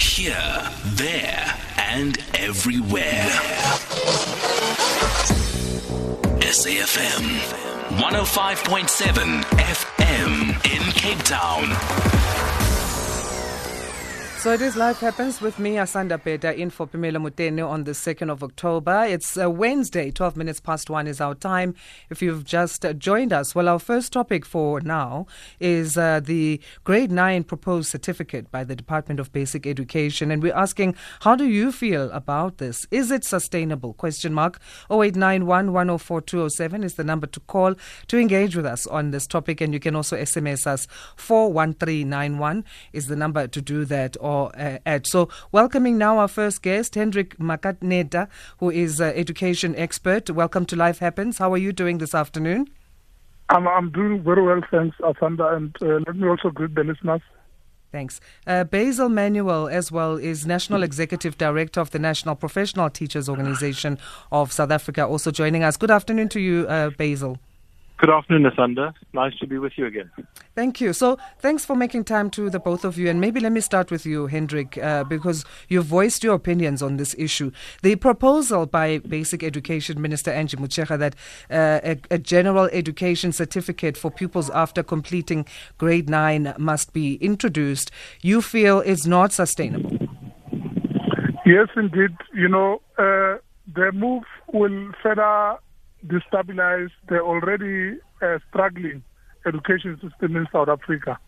Here, there, and everywhere. SAFM 105.7 FM in Cape Town. So it is Life Happens with me, Asanda Peta, in for Pamela Mutene on the 2nd of October. It's uh, Wednesday, 12 minutes past 1 is our time. If you've just uh, joined us, well, our first topic for now is uh, the grade 9 proposed certificate by the Department of Basic Education. And we're asking, how do you feel about this? Is it sustainable? Question mark. 0891 104 207 is the number to call to engage with us on this topic. And you can also SMS us. 41391 is the number to do that or uh, at. So, welcoming now our first guest, Hendrik Makaneta, who is an education expert. Welcome to Life Happens. How are you doing this afternoon? I'm, I'm doing very well, thanks, Asanda, and uh, let me also greet the listeners. Thanks. Uh, Basil Manuel, as well, is National Executive Director of the National Professional Teachers Organization of South Africa, also joining us. Good afternoon to you, uh, Basil. Good afternoon, Asanda. Nice to be with you again. Thank you. So, thanks for making time to the both of you. And maybe let me start with you, Hendrik, uh, because you've voiced your opinions on this issue. The proposal by Basic Education Minister Angie Motshekga that uh, a, a, general education certificate for pupils after completing grade nine must be introduced, you feel is not sustainable. Yes, indeed. You know, uh, the move will further destabilize the already uh, struggling education system in South Africa.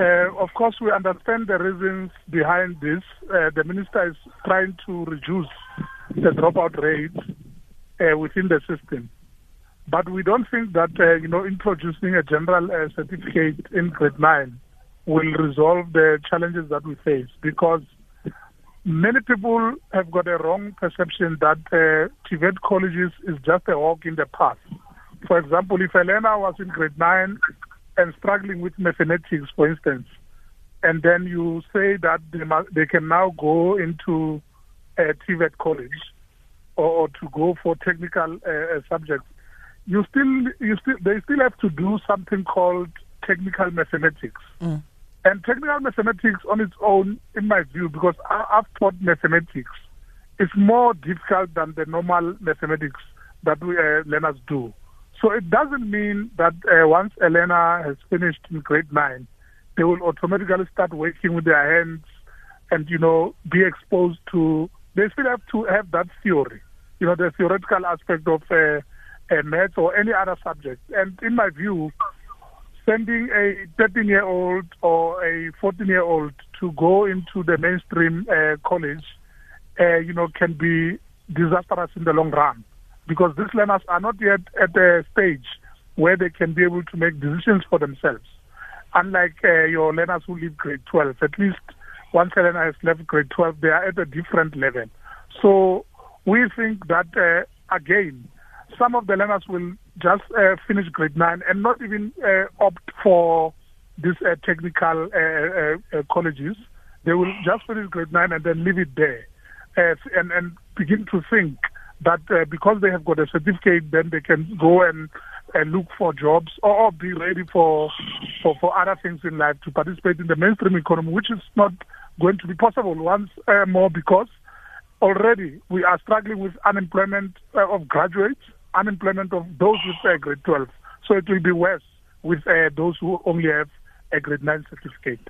Uh, of course, we understand the reasons behind this. Uh, the minister is trying to reduce the dropout rates uh, within the system. But we don't think that, uh, you know, introducing a general uh, certificate in grade 9 will resolve the challenges that we face because Many people have got a wrong perception that uh, TVET colleges is just a walk in the park. For example, if Elena was in grade 9 and struggling with mathematics, for instance, and then you say that they, must, they can now go into a TVET college or, or to go for technical uh, subjects, you still, you still, they still have to do something called technical mathematics. Mm. And technical mathematics on its own, in my view, because I've taught mathematics, is more difficult than the normal mathematics that we uh, learners do. So it doesn't mean that uh, once Elena has finished in grade nine, they will automatically start working with their hands and, you know, be exposed to, they still have to have that theory, you know, the theoretical aspect of uh, uh, maths or any other subject. And in my view, sending a 13 year old or a 14 year old to go into the mainstream uh, college, uh, you know, can be disastrous in the long run because these learners are not yet at the stage where they can be able to make decisions for themselves. Unlike uh, your learners who leave grade 12, at least once a learner has left grade 12, they are at a different level. So we think that, uh, again, some of the learners will just uh, finish grade nine and not even uh, opt for these uh, technical uh, uh, uh, colleges. They will just finish grade nine and then leave it there, and and begin to think that because they have got a certificate, then they can go and look for jobs or, be ready for, for for other things in life to participate in the mainstream economy, which is not going to be possible once more because already we are struggling with unemployment of graduates unemployment of those with a grade 12. So it will be worse with uh, those who only have a grade 9 certificate.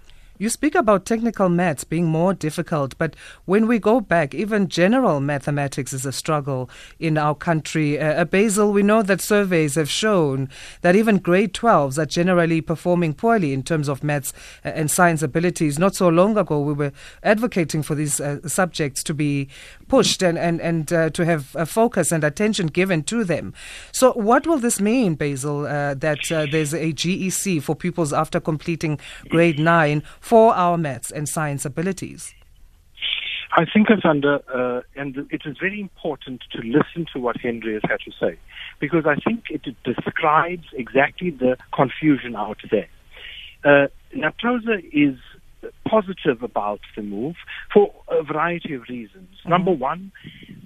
You speak about technical maths being more difficult, but when we go back, even general mathematics is a struggle in our country. Uh, Basil, we know that surveys have shown that even grade 12s are generally performing poorly in terms of maths uh, and science abilities. Not so long ago, we were advocating for these uh, subjects to be pushed and, and, and uh, to have a focus and attention given to them. So, what will this mean, Basil, uh, that uh, there's a GEC for pupils after completing grade 9? For our maths and science abilities? I think, Asanda, uh, and it is very important to listen to what Henry has had to say, because I think it describes exactly the confusion out there. Uh, is positive about the move for a variety of reasons. Mm-hmm. Number one,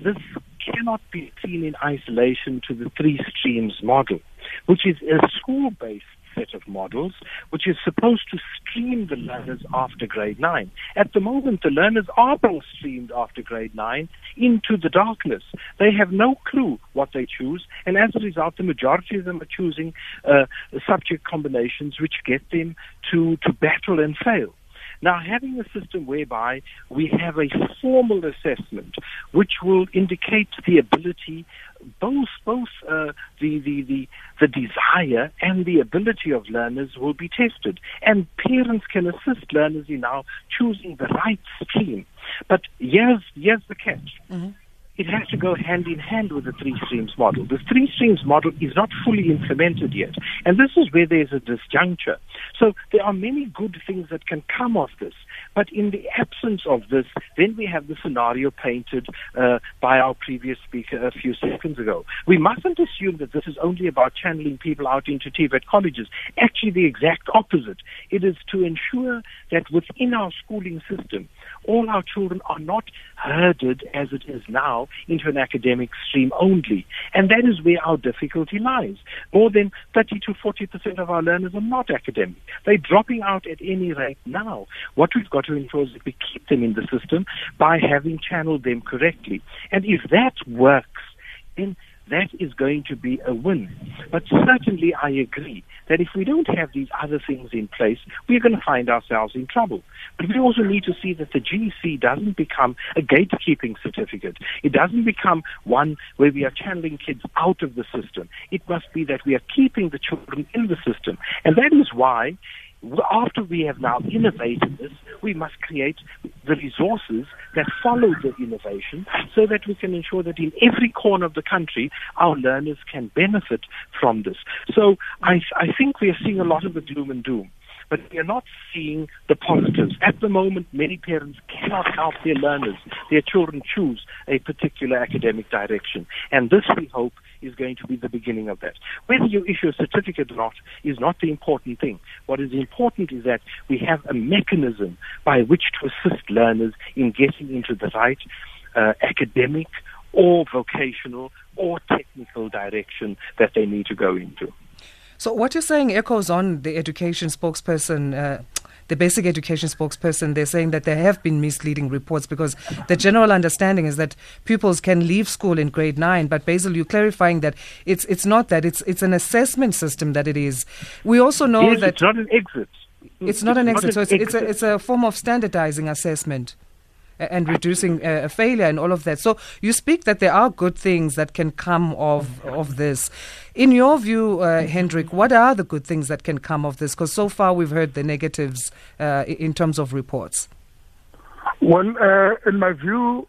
this cannot be seen in isolation to the three streams model, which is a school based set of models, which is supposed to stream the learners after grade 9. At the moment, the learners are being streamed after grade 9 into the darkness. They have no clue what they choose, and as a result, the majority of them are choosing uh, subject combinations which get them to, to battle and fail. Now, having a system whereby we have a formal assessment which will indicate the ability, both both uh, the, the, the, the desire and the ability of learners will be tested. And parents can assist learners in now choosing the right stream. But here's, here's the catch. Mm-hmm it has to go hand in hand with the three streams model. The three streams model is not fully implemented yet. And this is where there's a disjuncture. So there are many good things that can come of this. But in the absence of this, then we have the scenario painted uh, by our previous speaker a few seconds ago. We mustn't assume that this is only about channeling people out into TVET colleges. Actually, the exact opposite. It is to ensure that within our schooling system, all our children are not herded as it is now into an academic stream only. And that is where our difficulty lies. More than 30 to 40% of our learners are not academic. They're dropping out at any rate now. What we've got to ensure is that we keep them in the system by having channeled them correctly. And if that works, then that is going to be a win. But certainly I agree that if we don't have these other things in place, we're going to find ourselves in trouble. But we also need to see that the GC doesn't become a gatekeeping certificate. It doesn't become one where we are channeling kids out of the system. It must be that we are keeping the children in the system. And that is why after we have now innovated this, we must create the resources that follow the innovation so that we can ensure that in every corner of the country, our learners can benefit from this. So I, I think we are seeing a lot of the gloom and doom but we are not seeing the positives. At the moment, many parents cannot help their learners, their children choose a particular academic direction. And this, we hope, is going to be the beginning of that. Whether you issue a certificate or not is not the important thing. What is important is that we have a mechanism by which to assist learners in getting into the right uh, academic or vocational or technical direction that they need to go into. So, what you're saying echoes on the education spokesperson. Uh, the basic education spokesperson, they're saying that there have been misleading reports because the general understanding is that pupils can leave school in grade nine. But Basil, you're clarifying that it's it's not that it's it's an assessment system that it is. We also know yes, that it's not an exit. It's not an exit, so it's, it's, a, it's a form of standardizing assessment and reducing uh, failure and all of that. So you speak that there are good things that can come of of this. In your view, uh, Hendrik, what are the good things that can come of this? Because so far we've heard the negatives uh, in terms of reports. Well, uh, in my view,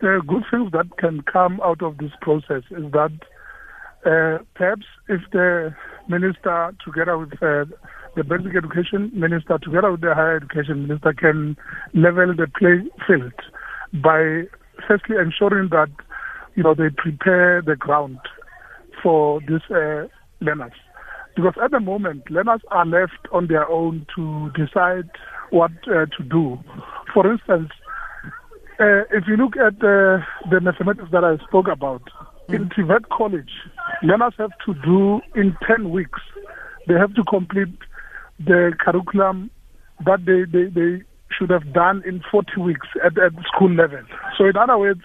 the good things that can come out of this process is that uh, perhaps if the minister, together with uh, the basic education minister, together with the higher education minister, can level the playing field by firstly ensuring that you know they prepare the ground for these uh, learners. Because at the moment, learners are left on their own to decide what uh, to do. For instance, uh, if you look at the mathematics that I spoke about, mm. in TVET College, learners have to do in 10 weeks, they have to complete the curriculum that they, they, they should have done in 40 weeks at, at school level. So in other words,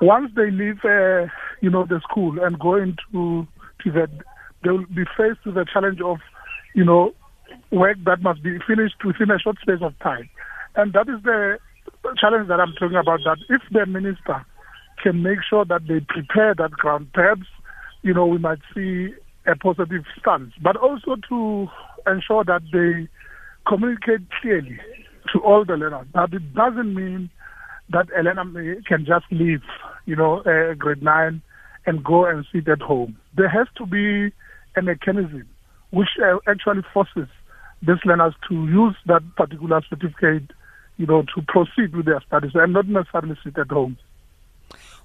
once they leave, uh, you know, the school and go into to that, they will be faced with the challenge of, you know, work that must be finished within a short space of time. And that is the challenge that I'm talking about, that if the minister can make sure that they prepare that ground, perhaps, you know, we might see a positive stance. But also to ensure that they communicate clearly to all the learners. That it doesn't mean that a learner can just leave, you know, uh, grade nine and go and sit at home. There has to be a mechanism which uh, actually forces these learners to use that particular certificate, you know, to proceed with their studies and not necessarily sit at home.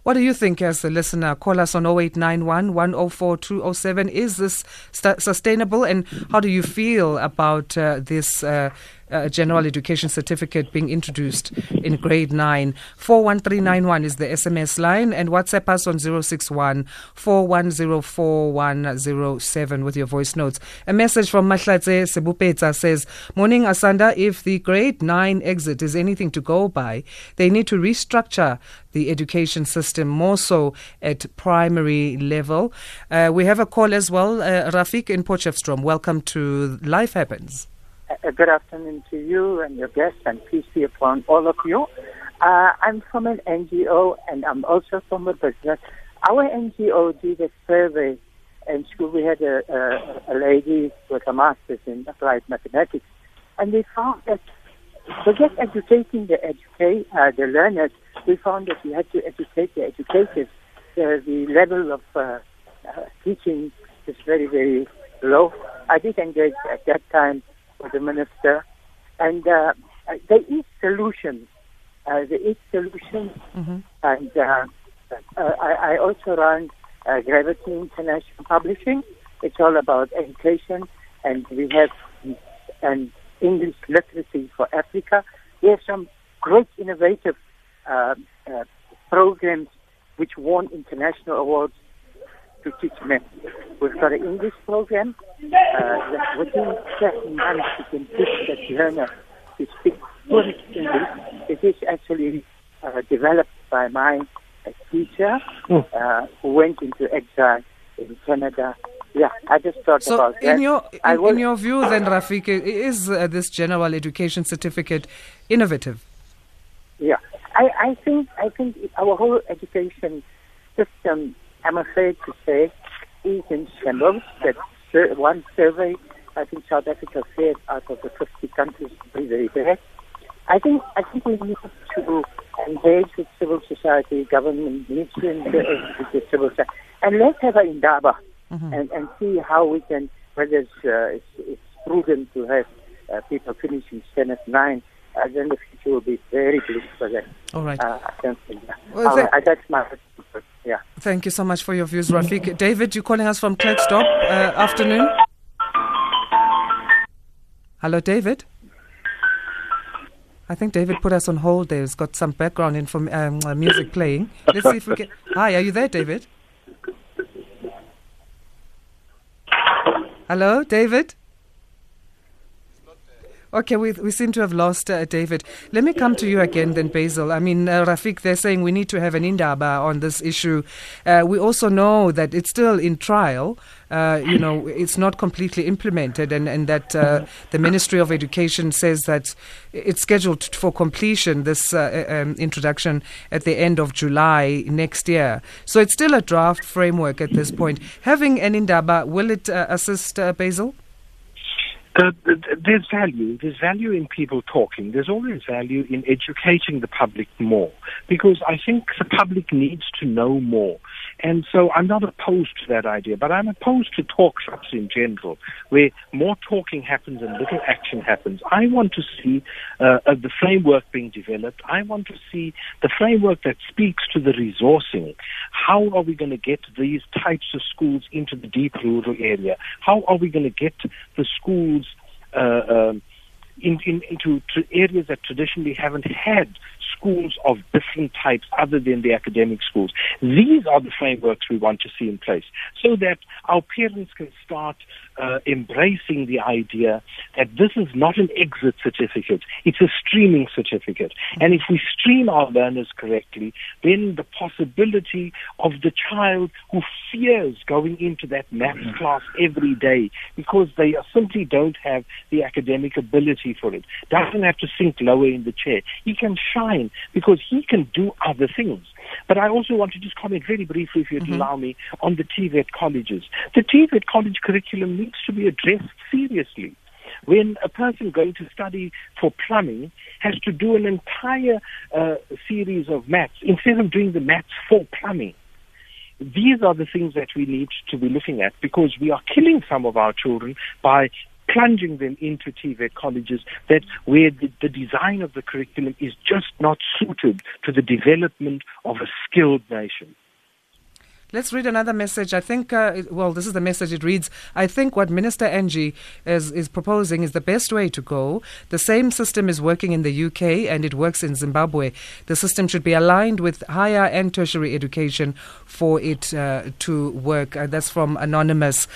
What do you think as a listener? Call us on 0891 104 207. Is this st- sustainable and how do you feel about uh, this uh, uh, general education certificate being introduced in grade 9. 41391 is the SMS line and WhatsApp us on 061 4104 with your voice notes. A message from Mahlatse Sebupeta says, Morning Asanda, if the grade 9 exit is anything to go by, they need to restructure the education system more so at primary level. Uh, we have a call as well. Uh, Rafik in Potchefstroom, welcome to Life Happens. Uh, good afternoon to you and your guests, and peace be upon all of you. Uh, I'm from an NGO, and I'm also from a business. Our NGO did a survey in school. We had a, a, a lady with a master's in applied mathematics, and we found that forget educating the educate uh, the learners, we found that we had to educate the educators. The level of uh, uh, teaching is very, very low. I did engage at that time with the minister, and uh, there is solutions. Uh, there is solutions, mm-hmm. and uh, uh, I, I also run uh, Gravity International Publishing. It's all about education, and we have an English literacy for Africa. We have some great innovative uh, uh, programs which won international awards to teach men. We've got an English program uh, that within seven months you can teach the learner to speak fluent English. It is actually uh, developed by my uh, teacher uh, who went into exile in Canada. Yeah, I just thought So, about that. in your in, in your view, then, Rafik, is uh, this general education certificate innovative? Yeah, I, I think I think our whole education system, I'm afraid to say, is in that one survey, I think South Africa said out of the 50 countries we read. I think, I think we need to engage with civil society, government needs to engage with civil society. And let's have an indaba mm-hmm. and, and see how we can, whether it's, uh, it's, it's prudent to have uh, people finishing Senate 9 agenda future will be very blue for them. All right. Uh, well, th- uh, that's my yeah. Thank you so much for your views, Rafik. David, you're calling us from Klerksdorp. Uh, afternoon. Hello, David. I think David put us on hold there. He's got some background inform- um, uh, music playing. Let's see if we can. Hi, are you there, David? Hello, David? Okay, we, we seem to have lost uh, David. Let me come to you again, then, Basil. I mean, uh, Rafik, they're saying we need to have an indaba on this issue. Uh, we also know that it's still in trial. Uh, you know, it's not completely implemented, and, and that uh, the Ministry of Education says that it's scheduled for completion, this uh, um, introduction, at the end of July next year. So it's still a draft framework at this point. Having an indaba, will it assist, Basil? Th- th- there's value. There's value in people talking. There's always value in educating the public more because I think the public needs to know more. And so I'm not opposed to that idea, but I'm opposed to talk shops in general, where more talking happens and little action happens. I want to see uh, uh, the framework being developed. I want to see the framework that speaks to the resourcing. How are we going to get these types of schools into the deep rural area? How are we going to get the schools uh, um, in, in, into to areas that traditionally haven't had schools of different types other than the academic schools. These are the frameworks we want to see in place so that our parents can start uh, embracing the idea that this is not an exit certificate, it's a streaming certificate. And if we stream our learners correctly, then the possibility of the child who fears going into that maths class every day because they simply don't have the academic ability for it, doesn't have to sink lower in the chair. He can shine because he can do other things. But I also want to just comment very briefly, if you'd allow me, on the TVET colleges. The TVET college curriculum needs to be addressed seriously. When a person going to study for plumbing has to do an entire uh, series of maths instead of doing the maths for plumbing, these are the things that we need to be looking at because we are killing some of our children by plunging them into TVET colleges that where the, the design of the curriculum is just not suited to the development of a skilled nation. Let's read another message. I think, uh, well, this is the message it reads I think what Minister Angie is, is proposing is the best way to go. The same system is working in the UK and it works in Zimbabwe. The system should be aligned with higher and tertiary education for it uh, to work. Uh, that's from Anonymous.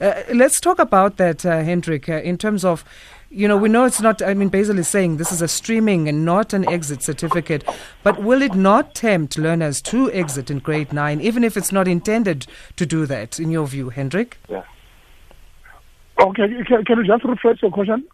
Uh, let's talk about that, uh, Hendrik, uh, in terms of you know, we know it's not, I mean, Basil is saying this is a streaming and not an exit certificate, but will it not tempt learners to exit in grade nine, even if it's not intended to do that, in your view, Hendrik? Yeah. Okay, can, can you just rephrase your question?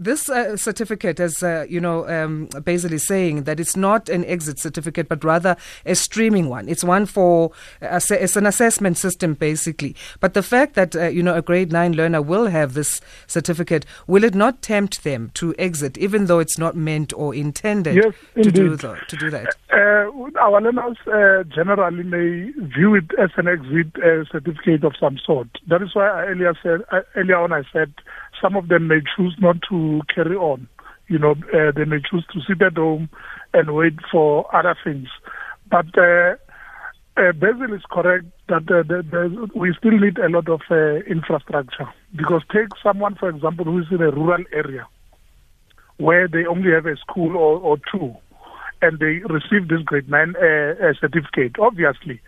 This uh, certificate, as uh, you know, um, basically saying that it's not an exit certificate, but rather a streaming one. It's one for uh, it's an assessment system, basically. But the fact that uh, you know a grade nine learner will have this certificate, will it not tempt them to exit, even though it's not meant or intended yes, to do the, to do that? Uh, our learners uh, generally may view it as an exit certificate of some sort. That is why I earlier said earlier on I said some of them may choose not to carry on. You know, uh, they may choose to sit at home and wait for other things. But uh, uh, Basil is correct that uh, the, we still need a lot of uh, infrastructure. Because take someone, for example, who is in a rural area where they only have a school or, or two and they receive this grade 9 uh, certificate. Obviously,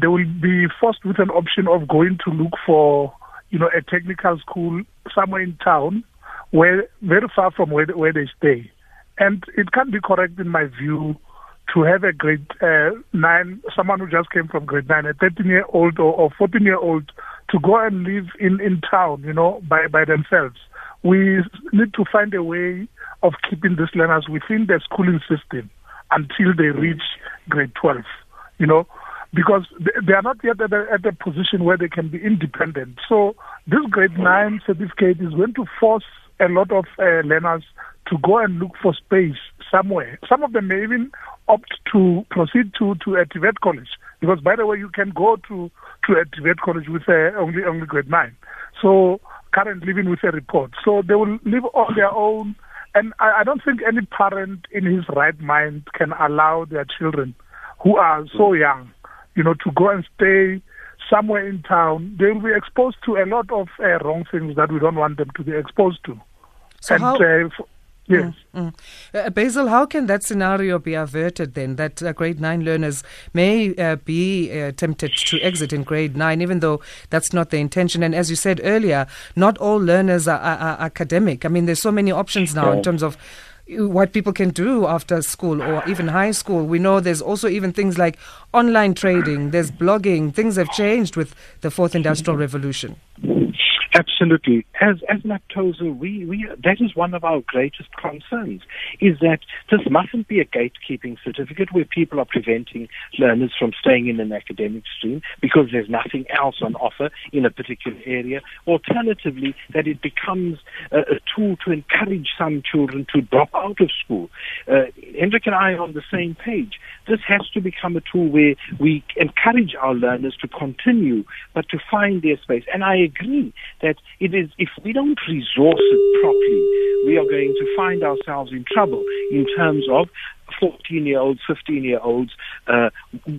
they will be forced with an option of going to look for you know, a technical school somewhere in town, where very far from where where they stay, and it can be correct in my view to have a grade uh, nine, someone who just came from grade nine, a 13 year old or, or 14 year old, to go and live in in town, you know, by by themselves. We need to find a way of keeping these learners within the schooling system until they reach grade 12. You know, because they are not yet at a, at a position where they can be independent. So this grade 9 certificate is going to force a lot of uh, learners to go and look for space somewhere. Some of them may even opt to proceed to, to a TVET college. Because, by the way, you can go to, to a TVET college with uh, only, only grade 9. So, currently living with a report. So, they will live on their own. And I, I don't think any parent in his right mind can allow their children who are so young you know, to go and stay somewhere in town, they will be exposed to a lot of uh, wrong things that we don't want them to be exposed to. So and, how, uh, yes. Mm, mm. Uh, Basil, how can that scenario be averted then? That uh, grade nine learners may uh, be uh, tempted to exit in grade nine, even though that's not the intention. And as you said earlier, not all learners are, are, are academic. I mean, there's so many options now in terms of what people can do after school or even high school. We know there's also even things like online trading, there's blogging. Things have changed with the fourth industrial revolution. Absolutely. As as NAPTOSA, we, we that is one of our greatest concerns, is that this mustn't be a gatekeeping certificate where people are preventing learners from staying in an academic stream because there's nothing else on offer in a particular area. Alternatively, that it becomes a, a tool to encourage some children to drop out of school. Uh, Hendrik and I are on the same page. This has to become a tool where we encourage our learners to continue, but to find their space. And I agree that it is, if we don't resource it properly, we are going to find ourselves in trouble in terms of 14 year olds, 15 year olds uh,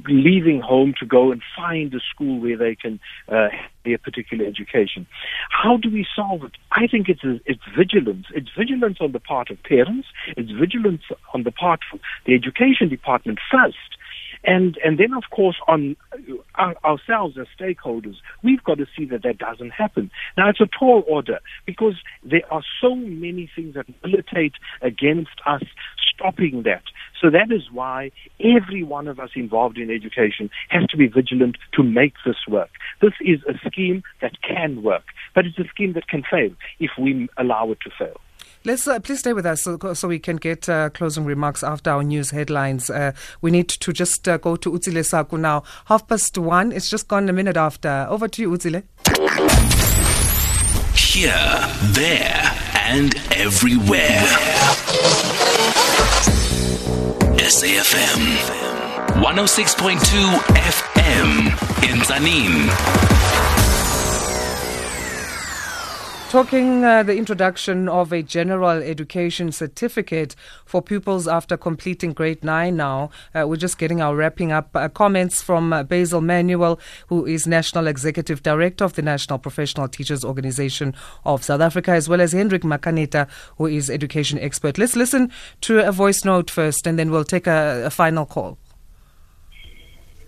leaving home to go and find a school where they can uh, a particular education. How do we solve it? I think it's, it's vigilance. It's vigilance on the part of parents. It's vigilance on the part of the education department first and, and then, of course, on uh, ourselves as stakeholders, we've got to see that that doesn't happen. Now, it's a tall order because there are so many things that militate against us stopping that. So that is why every one of us involved in education has to be vigilant to make this work. This is a scheme that can work, but it's a scheme that can fail if we allow it to fail. Let's uh, please stay with us so, so we can get uh, closing remarks after our news headlines. Uh, we need to just uh, go to Utsile Saku now. Half past one. It's just gone a minute after. Over to you, Utsile. Here, there, and everywhere. SAFM 106.2 FM in Tzaneen. Talking uh, the introduction of a general education certificate for pupils after completing grade 9 now. Uh, we're just getting our wrapping up uh, comments from uh, Basil Manuel, who is National Executive Director of the National Professional Teachers Organization of South Africa, as well as Hendrik Makaneta, who is education expert. Let's listen to a voice note first, and then we'll take a, a final call.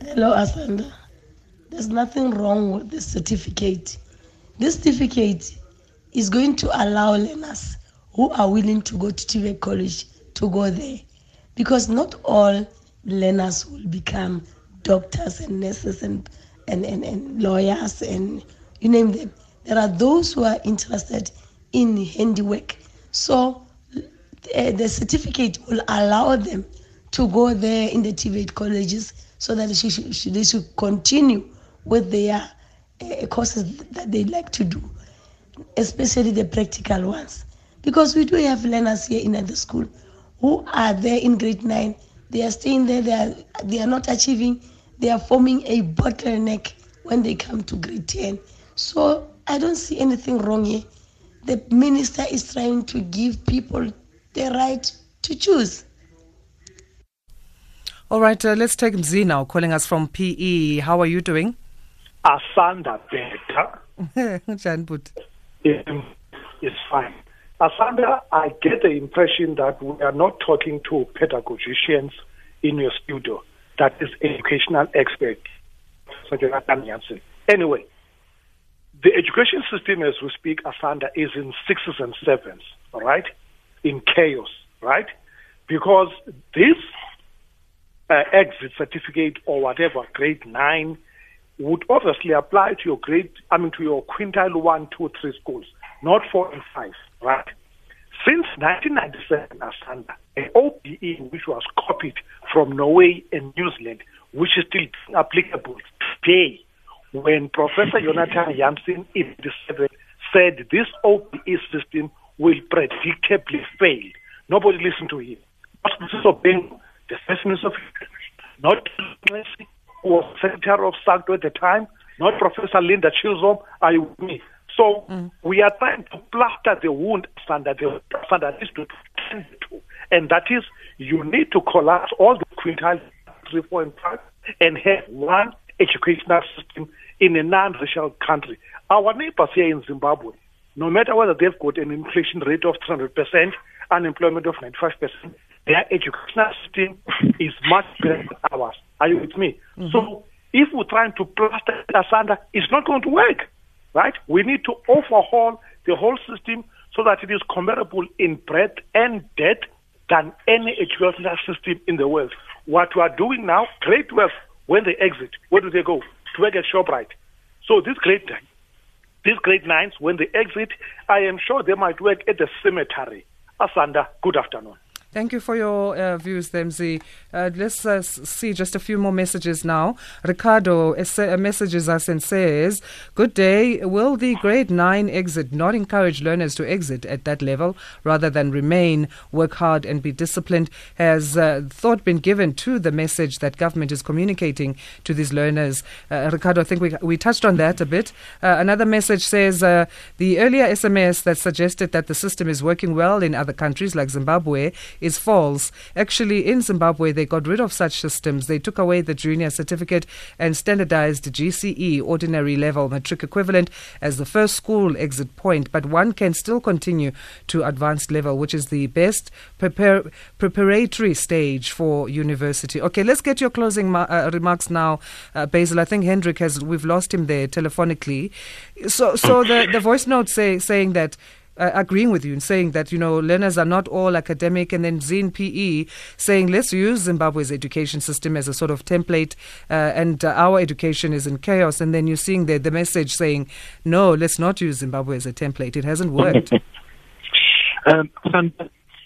Hello, Asanda. There's nothing wrong with this certificate. This certificate is going to allow learners who are willing to go to TVET College to go there. Because not all learners will become doctors and nurses and, and, and, and lawyers and you name them. There are those who are interested in handiwork. So uh, the certificate will allow them to go there in the TVET colleges so that she, she, they should continue with their uh, courses that they like to do especially the practical ones. Because we do have learners here in the school who are there in grade 9. They are staying there, they are, they are not achieving, they are forming a bottleneck when they come to grade 10. So I don't see anything wrong here. The minister is trying to give people the right to choose. All right, uh, let's take Z now, calling us from PE. How are you doing? Asanda better. is fine. Asanda, I get the impression that we are not talking to pedagogicians in your studio. That is educational expert, Jonathan Jansen. Anyway, the education system as we speak, Asanda, is in sixes and sevens, all right? In chaos, right? Because this uh, exit certificate or whatever, grade nine, would obviously apply to your grade, I mean, to your quintile one, two, three schools, not four and five, right? Since 1997, Asanda, an OBE which was copied from Norway and New Zealand, which is still applicable today, when Professor Jonathan Jansen in 87 said this OBE system will predictably fail. Nobody listened to him. Not disobeying the first minister of not who was Secretary of SACTO at the time, not Professor Linda Chisholm, are you me? So mm. we are trying to plaster the wound standard, the to tend to. And that is, you need to collapse all the quintiles, three, four, and five, and have one educational system in a non-racial country. Our neighbors here in Zimbabwe, no matter whether they've got an inflation rate of 300%, unemployment of 95%, their educational system is much better than ours. Are you with me? Mm-hmm. So if we're trying to plaster it asunder, it's not going to work, right? We need to overhaul the whole system so that it is comparable in breadth and depth than any educational system in the world. What we are doing now, great work, when they exit, where do they go? To work at ShopRite. So this grade these grade nines, when they exit, I am sure they might work at the cemetery. Asanda, good afternoon. Thank you for your uh, views, Demzi. Uh, let's uh, see just a few more messages now. Ricardo uh, messages us and says, Good day. Will the grade 9 exit not encourage learners to exit at that level rather than remain, work hard, and be disciplined? Has uh, thought been given to the message that government is communicating to these learners? Uh, Ricardo, I think we, we touched on that a bit. another message says, The earlier SMS that suggested that the system is working well in other countries like Zimbabwe is false. Actually, in Zimbabwe, they got rid of such systems. They took away the junior certificate and standardized GCE, ordinary level matric equivalent, as the first school exit point. But one can still continue to advanced level, which is the best preparatory stage for university. Okay, let's get your closing ma- uh, remarks now, uh, Basil. I think Hendrik has, we've lost him there telephonically. So, so the, the voice note say, saying that uh, agreeing with you in saying that, you know, learners are not all academic, and then Zin PE saying let's use Zimbabwe's education system as a sort of template, uh, and uh, our education is in chaos. And then you're seeing the, the message saying, no, let's not use Zimbabwe as a template. It hasn't worked. um,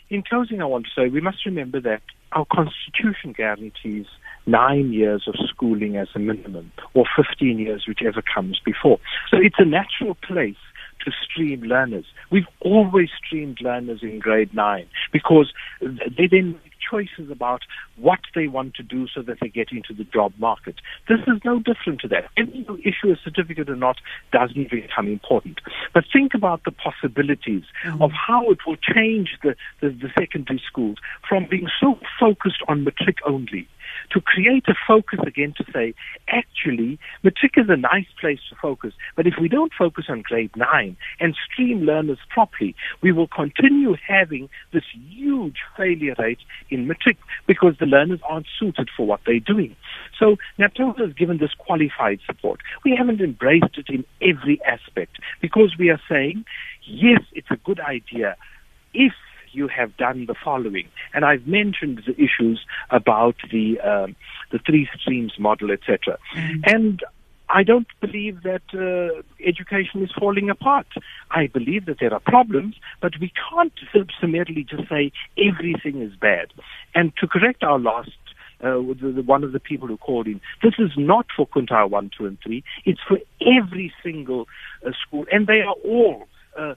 in closing, I want to say we must remember that our constitution guarantees nine years of schooling as a minimum, or 15 years, whichever comes before. So it's a natural place to stream learners. We've always streamed learners in grade nine because they then make choices about what they want to do so that they get into the job market. This is no different to that. Whether you issue a certificate or not doesn't become important. But think about the possibilities mm-hmm. of how it will change the, the, the secondary schools from being so focused on matric only to create a focus again to say, actually, matric is a nice place to focus, but if we don't focus on grade nine and stream learners properly, we will continue having this huge failure rate in matric because the learners aren't suited for what they're doing. So NAPTOSA has given this qualified support. We haven't embraced it in every aspect because we are saying, yes, it's a good idea if you have done the following. And I've mentioned the issues about the um, the three streams model, etc. Mm-hmm. And I don't believe that uh, education is falling apart. I believe that there are problems, but we can't summarily just say everything is bad. And to correct our last uh, the, the, one of the people who called in. This is not for quintile 1, 2, and 3. It's for every single uh, school, and they are all uh,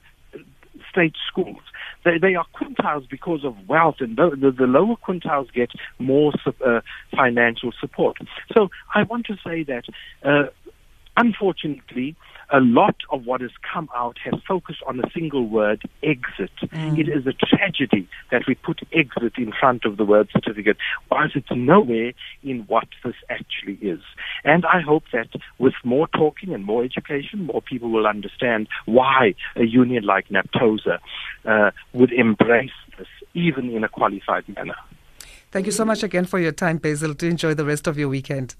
state schools. They, they are quintiles because of wealth, and the, the, the lower quintiles get more uh, financial support. So I want to say that, uh, unfortunately, a lot of what has come out has focused on a single word, exit. Mm. It is a tragedy that we put exit in front of the word certificate, whilst it's nowhere in what this actually is. And I hope that with more talking and more education, more people will understand why a union like NAPTOSA uh, would embrace this, even in a qualified manner. Thank you so much again for your time, Basil. To enjoy the rest of your weekend.